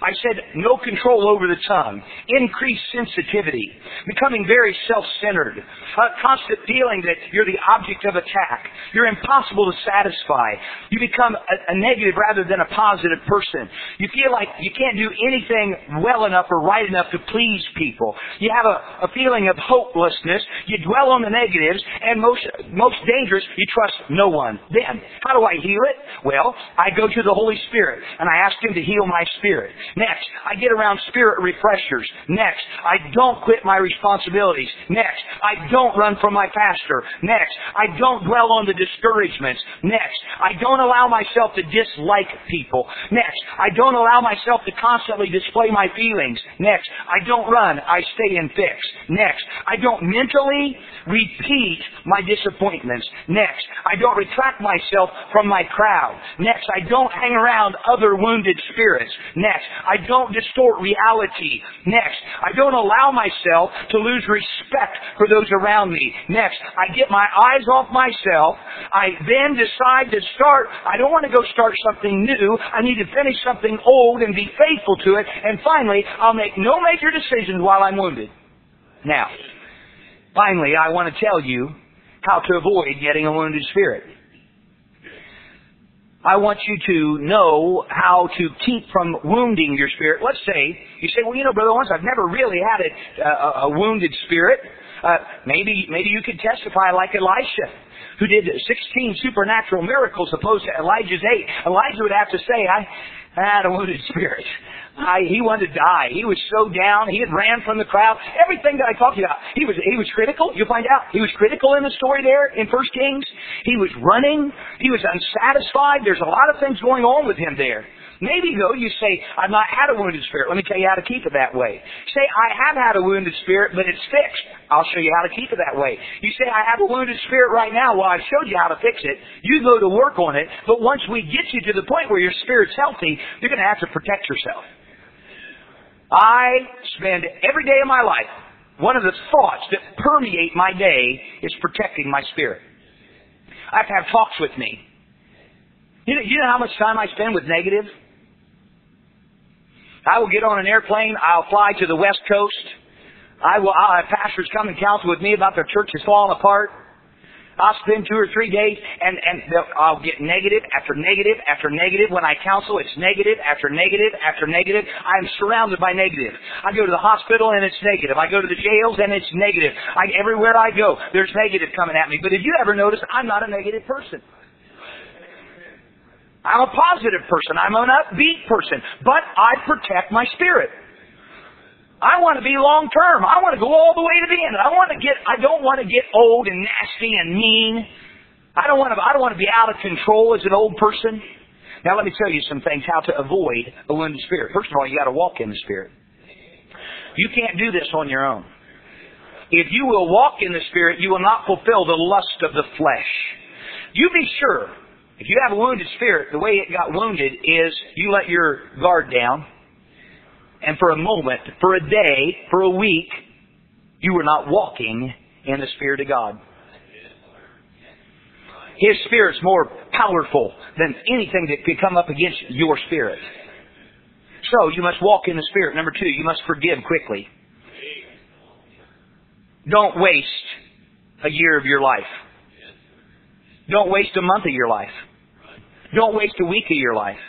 I said no control over the tongue, increased sensitivity, becoming very self-centered, a constant feeling that you're the object of attack, you're impossible to satisfy, you become a, a negative rather than a positive person. You feel like you can't do anything well enough or right enough to please people. You have a, a feeling of hopelessness. You dwell on the negatives, and most most dangerous, you trust no one. Then How do I heal it? Well, I go to the Holy Spirit and I ask Him to heal my spirit. Next, I get around spirit refreshers. Next, I don't quit my responsibilities. Next, I don't run from my pastor. Next, I don't dwell on the discouragements. Next, I don't allow myself to dislike people. Next, I don't allow myself to constantly display my feelings. Next, I don't run. I stay in fix. Next, I don't mentally repeat my disappointments. Next, I don't retract myself from my crowd. Next, I don't hang around other wounded spirits. Next, I don't distort reality. Next, I don't allow myself to lose respect for those around me. Next, I get my eyes off myself. I then decide to start, I don't want to go start something new. I need to finish something old and be faithful to it. And finally, I'll make no major decisions while I'm wounded. Now, finally, I want to tell you how to avoid getting a wounded spirit. I want you to know how to keep from wounding your spirit. Let's say, you say, well, you know, Brother Owens, I've never really had a, a, a wounded spirit. Uh, maybe, maybe you could testify like Elisha, who did 16 supernatural miracles opposed to Elijah's 8. Elijah would have to say, I had a wounded spirit. I, he wanted to die. He was so down. He had ran from the crowd. Everything that I talked about. He was, he was critical. You'll find out. He was critical in the story there in First Kings. He was running. He was unsatisfied. There's a lot of things going on with him there. Maybe though you say, I've not had a wounded spirit. Let me tell you how to keep it that way. Say, I have had a wounded spirit, but it's fixed. I'll show you how to keep it that way. You say, I have a wounded spirit right now. Well, I've showed you how to fix it. You go to work on it. But once we get you to the point where your spirit's healthy, you're going to have to protect yourself. I spend every day of my life, one of the thoughts that permeate my day is protecting my spirit. I have to have talks with me. You know, you know how much time I spend with negative? I will get on an airplane, I'll fly to the West Coast. I will, I'll have pastors come and counsel with me about their churches falling apart. I'll spend two or three days and, and I'll get negative after negative after negative. When I counsel, it's negative after negative after negative. I'm surrounded by negative. I go to the hospital and it's negative. I go to the jails and it's negative. I, everywhere I go, there's negative coming at me. But have you ever noticed I'm not a negative person? I'm a positive person. I'm an upbeat person. But I protect my spirit. I want to be long term. I want to go all the way to the end. I want to get, I don't want to get old and nasty and mean. I don't want to, I don't want to be out of control as an old person. Now let me tell you some things how to avoid a wounded spirit. First of all, you got to walk in the spirit. You can't do this on your own. If you will walk in the spirit, you will not fulfill the lust of the flesh. You be sure, if you have a wounded spirit, the way it got wounded is you let your guard down and for a moment, for a day, for a week, you were not walking in the Spirit of God. His Spirit's more powerful than anything that could come up against your spirit. So you must walk in the Spirit. Number two, you must forgive quickly. Don't waste a year of your life. Don't waste a month of your life. Don't waste a week of your life.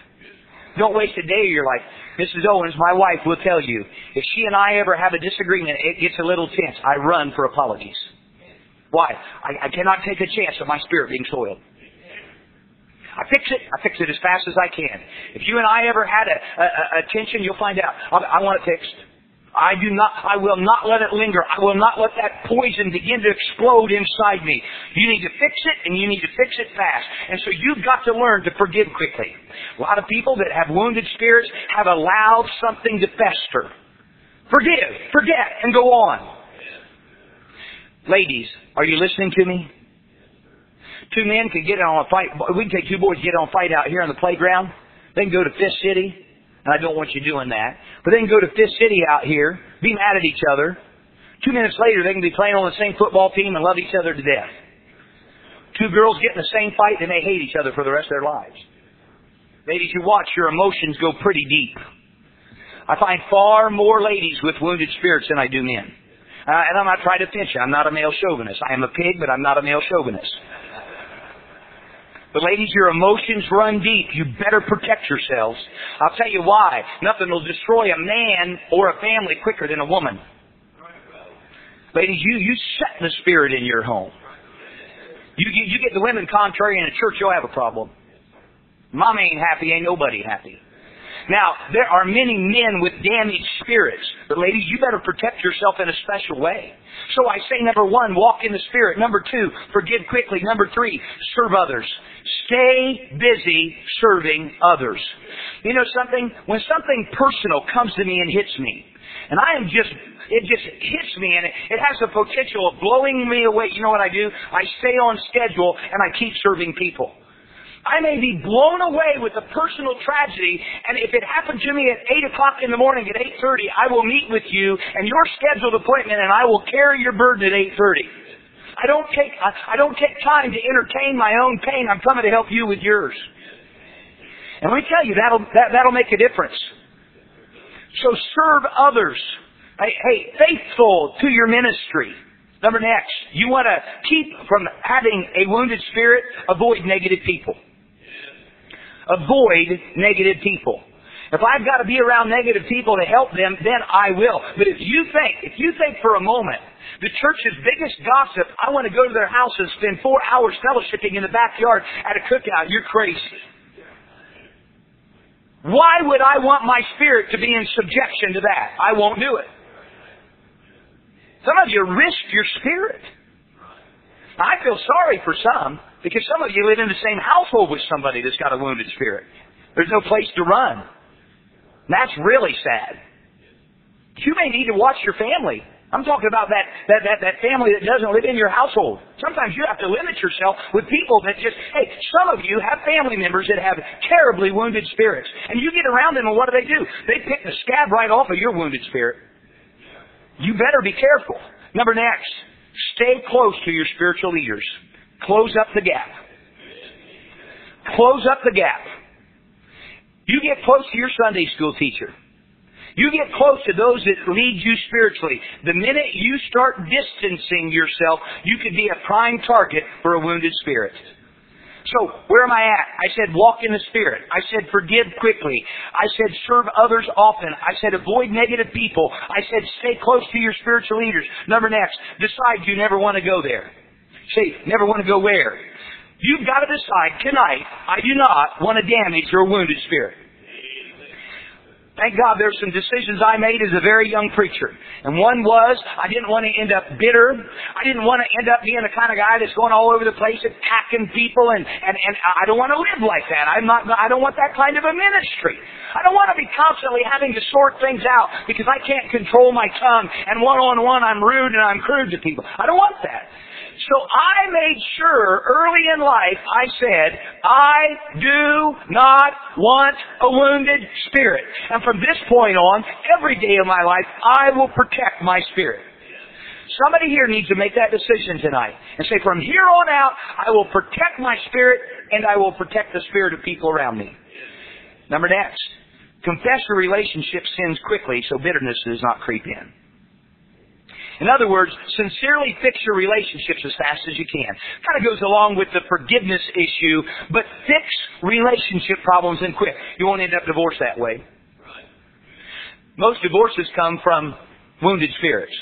Don't waste a day of your life. Mrs. Owens, my wife, will tell you, if she and I ever have a disagreement, it gets a little tense. I run for apologies. Why? I, I cannot take a chance of my spirit being soiled. I fix it. I fix it as fast as I can. If you and I ever had a, a, a tension, you'll find out. I, I want it fixed. I do not, I will not let it linger. I will not let that poison begin to explode inside me. You need to fix it and you need to fix it fast. And so you've got to learn to forgive quickly. A lot of people that have wounded spirits have allowed something to fester. Forgive, forget, and go on. Ladies, are you listening to me? Two men could get on a fight. We can take two boys get on a fight out here on the playground. They can go to Fist City and I don't want you doing that. But they can go to Fist City out here, be mad at each other. Two minutes later, they can be playing on the same football team and love each other to death. Two girls get in the same fight and they hate each other for the rest of their lives. Ladies, you watch, your emotions go pretty deep. I find far more ladies with wounded spirits than I do men. Uh, and I'm not trying to pinch you. I'm not a male chauvinist. I am a pig, but I'm not a male chauvinist. But ladies, your emotions run deep. You better protect yourselves. I'll tell you why. Nothing will destroy a man or a family quicker than a woman. Ladies, you, you set the spirit in your home. You, you, you get the women contrary in a church, you'll have a problem. Mom ain't happy, ain't nobody happy. Now, there are many men with damaged spirits. But ladies, you better protect yourself in a special way. So I say number one, walk in the Spirit. Number two, forgive quickly. Number three, serve others. Stay busy serving others. You know something? When something personal comes to me and hits me, and I am just, it just hits me and it, it has the potential of blowing me away. You know what I do? I stay on schedule and I keep serving people. I may be blown away with a personal tragedy, and if it happened to me at 8 o'clock in the morning at 8.30, I will meet with you and your scheduled appointment, and I will carry your burden at 8.30. I don't take, I, I don't take time to entertain my own pain. I'm coming to help you with yours. And let me tell you, that'll, that, that'll make a difference. So serve others. Hey, faithful to your ministry. Number next, you want to keep from having a wounded spirit, avoid negative people. Avoid negative people. If I've got to be around negative people to help them, then I will. But if you think, if you think for a moment, the church's biggest gossip, I want to go to their house and spend four hours fellowshipping in the backyard at a cookout, you're crazy. Why would I want my spirit to be in subjection to that? I won't do it. Some of you risk your spirit. I feel sorry for some because some of you live in the same household with somebody that's got a wounded spirit. There's no place to run. That's really sad. You may need to watch your family. I'm talking about that, that, that, that family that doesn't live in your household. Sometimes you have to limit yourself with people that just, hey, some of you have family members that have terribly wounded spirits. And you get around them and what do they do? They pick the scab right off of your wounded spirit. You better be careful. Number next, stay close to your spiritual leaders. Close up the gap. Close up the gap. You get close to your Sunday school teacher. You get close to those that lead you spiritually. The minute you start distancing yourself, you could be a prime target for a wounded spirit. So, where am I at? I said walk in the Spirit. I said forgive quickly. I said serve others often. I said avoid negative people. I said stay close to your spiritual leaders. Number next, decide you never want to go there. Say, never want to go where? You've got to decide tonight, I do not want to damage your wounded spirit. Thank God there's some decisions I made as a very young preacher. And one was, I didn't want to end up bitter. I didn't want to end up being the kind of guy that's going all over the place attacking people and, and, and I don't want to live like that. I'm not, I don't want that kind of a ministry. I don't want to be constantly having to sort things out because I can't control my tongue and one on one I'm rude and I'm crude to people. I don't want that. So I made sure early in life I said, I do not want a wounded spirit. And from this point on, every day of my life, I will protect my spirit. Somebody here needs to make that decision tonight and say, from here on out, I will protect my spirit and I will protect the spirit of people around me. Number next, confess your relationship sins quickly so bitterness does not creep in. In other words, sincerely fix your relationships as fast as you can. Kind of goes along with the forgiveness issue, but fix relationship problems and quick. You won't end up divorced that way. Most divorces come from wounded spirits.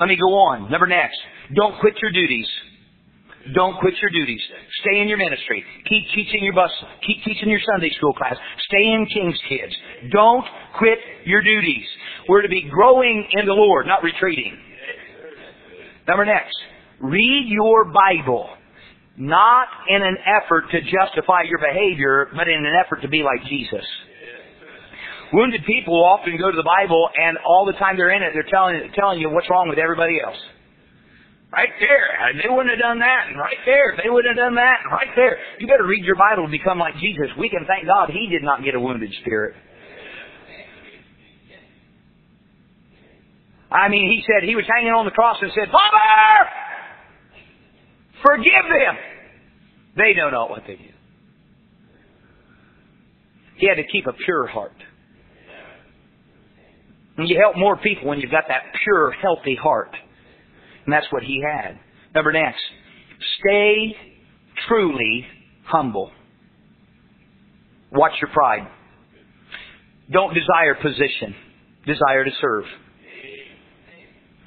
Let me go on. Number next. Don't quit your duties. Don't quit your duties. Stay in your ministry. Keep teaching your bus. Keep teaching your Sunday school class. Stay in King's Kids. Don't quit your duties. We're to be growing in the Lord, not retreating. Number next. Read your Bible. Not in an effort to justify your behavior, but in an effort to be like Jesus. Wounded people often go to the Bible and all the time they're in it, they're telling, telling you what's wrong with everybody else. Right there. They wouldn't have done that. And right there. They wouldn't have done that. And right there. You better read your Bible and become like Jesus. We can thank God He did not get a wounded spirit. I mean, He said, He was hanging on the cross and said, Father! Forgive them! They know not what they do. He had to keep a pure heart. And you help more people when you've got that pure, healthy heart. And that's what he had. Number next, stay truly humble. Watch your pride. Don't desire position. Desire to serve.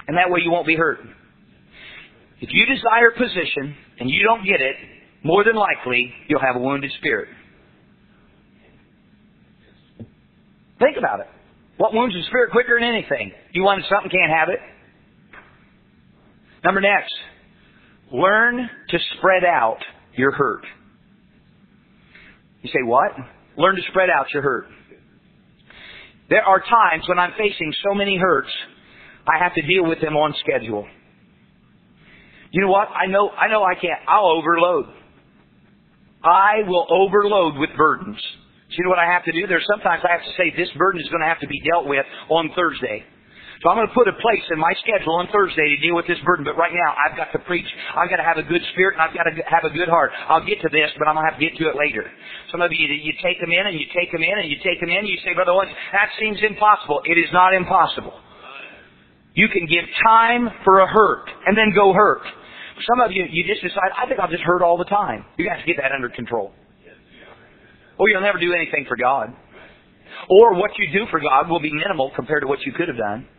And that way you won't be hurt. If you desire position and you don't get it, more than likely you'll have a wounded spirit. Think about it. What wounds the spirit quicker than anything? You wanted something, can't have it. Number next, learn to spread out your hurt. You say, what? Learn to spread out your hurt. There are times when I'm facing so many hurts, I have to deal with them on schedule. You know what? I know, I know I can't. I'll overload. I will overload with burdens. You know what I have to do? There's sometimes I have to say this burden is going to have to be dealt with on Thursday. So I'm going to put a place in my schedule on Thursday to deal with this burden. But right now, I've got to preach. I've got to have a good spirit and I've got to have a good heart. I'll get to this, but I'm going to have to get to it later. Some of you, you take them in and you take them in and you take them in and you say, Brother Owens, that seems impossible. It is not impossible. You can give time for a hurt and then go hurt. Some of you, you just decide, I think I'll just hurt all the time. You to get that under control. Or you'll never do anything for God. Or what you do for God will be minimal compared to what you could have done.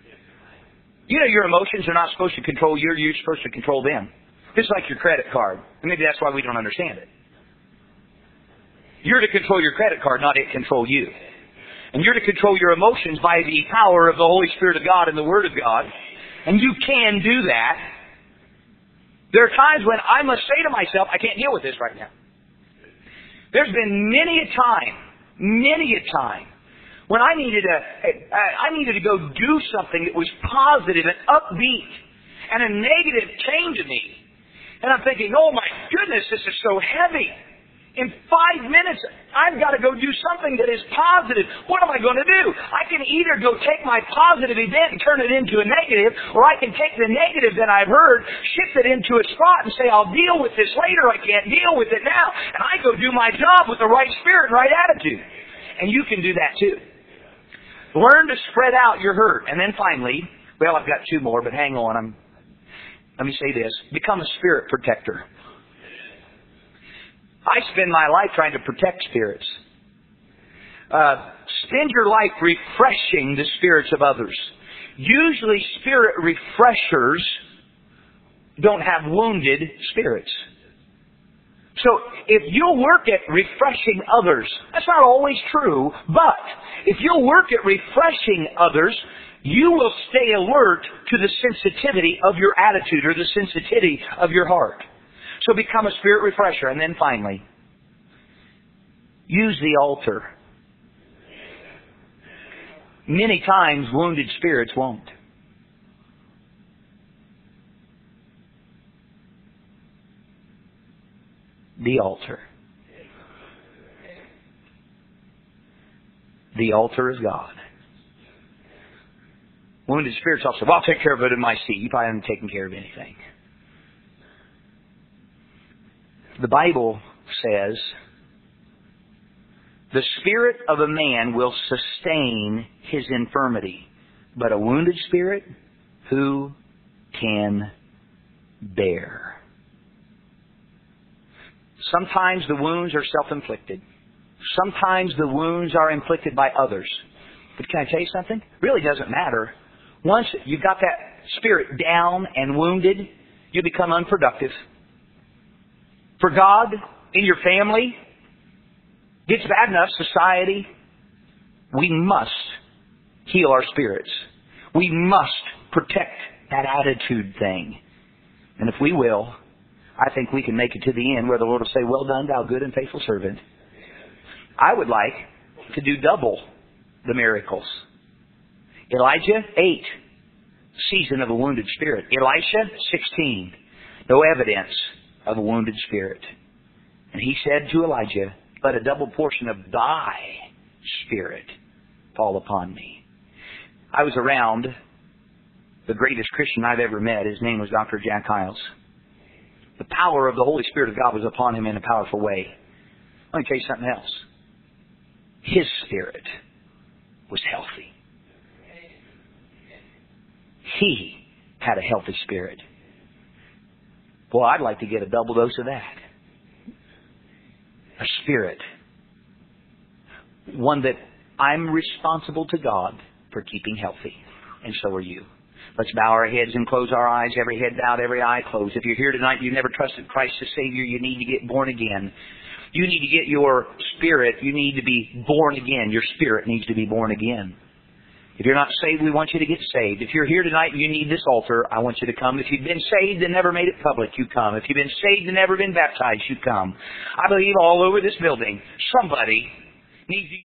You know your emotions are not supposed to control you, you're supposed to control them. Just like your credit card. And maybe that's why we don't understand it. You're to control your credit card, not it control you. And you're to control your emotions by the power of the Holy Spirit of God and the Word of God. And you can do that. There are times when I must say to myself, I can't deal with this right now. There's been many a time, many a time, when I needed to, I needed to go do something that was positive and upbeat, and a negative came to me. And I'm thinking, oh my goodness, this is so heavy. In five minutes, I've got to go do something that is positive. What am I going to do? I can either go take my positive event and turn it into a negative, or I can take the negative that I've heard, shift it into a spot and say, I'll deal with this later. I can't deal with it now. And I go do my job with the right spirit and right attitude. And you can do that too. Learn to spread out your hurt. And then finally, well, I've got two more, but hang on. I'm, let me say this. Become a spirit protector. I spend my life trying to protect spirits. Uh, spend your life refreshing the spirits of others. Usually, spirit refreshers don't have wounded spirits. So, if you'll work at refreshing others, that's not always true, but if you'll work at refreshing others, you will stay alert to the sensitivity of your attitude or the sensitivity of your heart. So become a spirit refresher. And then finally, use the altar. Many times wounded spirits won't. The altar. The altar is God. Wounded spirits also, well, I'll take care of it in my seat. You probably haven't taken care of anything. The Bible says, the spirit of a man will sustain his infirmity, but a wounded spirit, who can bear? Sometimes the wounds are self-inflicted. Sometimes the wounds are inflicted by others. But can I tell you something? It really doesn't matter. Once you've got that spirit down and wounded, you become unproductive for God in your family gets bad enough, society, we must heal our spirits. We must protect that attitude thing. And if we will, I think we can make it to the end where the Lord will say, Well done, thou good and faithful servant. I would like to do double the miracles. Elijah, 8. Season of a wounded spirit. Elisha, 16. No evidence of a wounded spirit. And he said to Elijah, Let a double portion of thy spirit fall upon me. I was around the greatest Christian I've ever met. His name was Dr. Jack Hyles. The power of the Holy Spirit of God was upon him in a powerful way. Let me tell you something else. His spirit was healthy. He had a healthy spirit. Boy, I'd like to get a double dose of that. A spirit. One that I'm responsible to God for keeping healthy. And so are you. Let's bow our heads and close our eyes, every head bowed, every eye closed. If you're here tonight, you've never trusted Christ as Savior, you need to get born again. You need to get your spirit, you need to be born again. Your spirit needs to be born again. If you're not saved, we want you to get saved. If you're here tonight and you need this altar, I want you to come. If you've been saved and never made it public, you come. If you've been saved and never been baptized, you come. I believe all over this building, somebody needs you.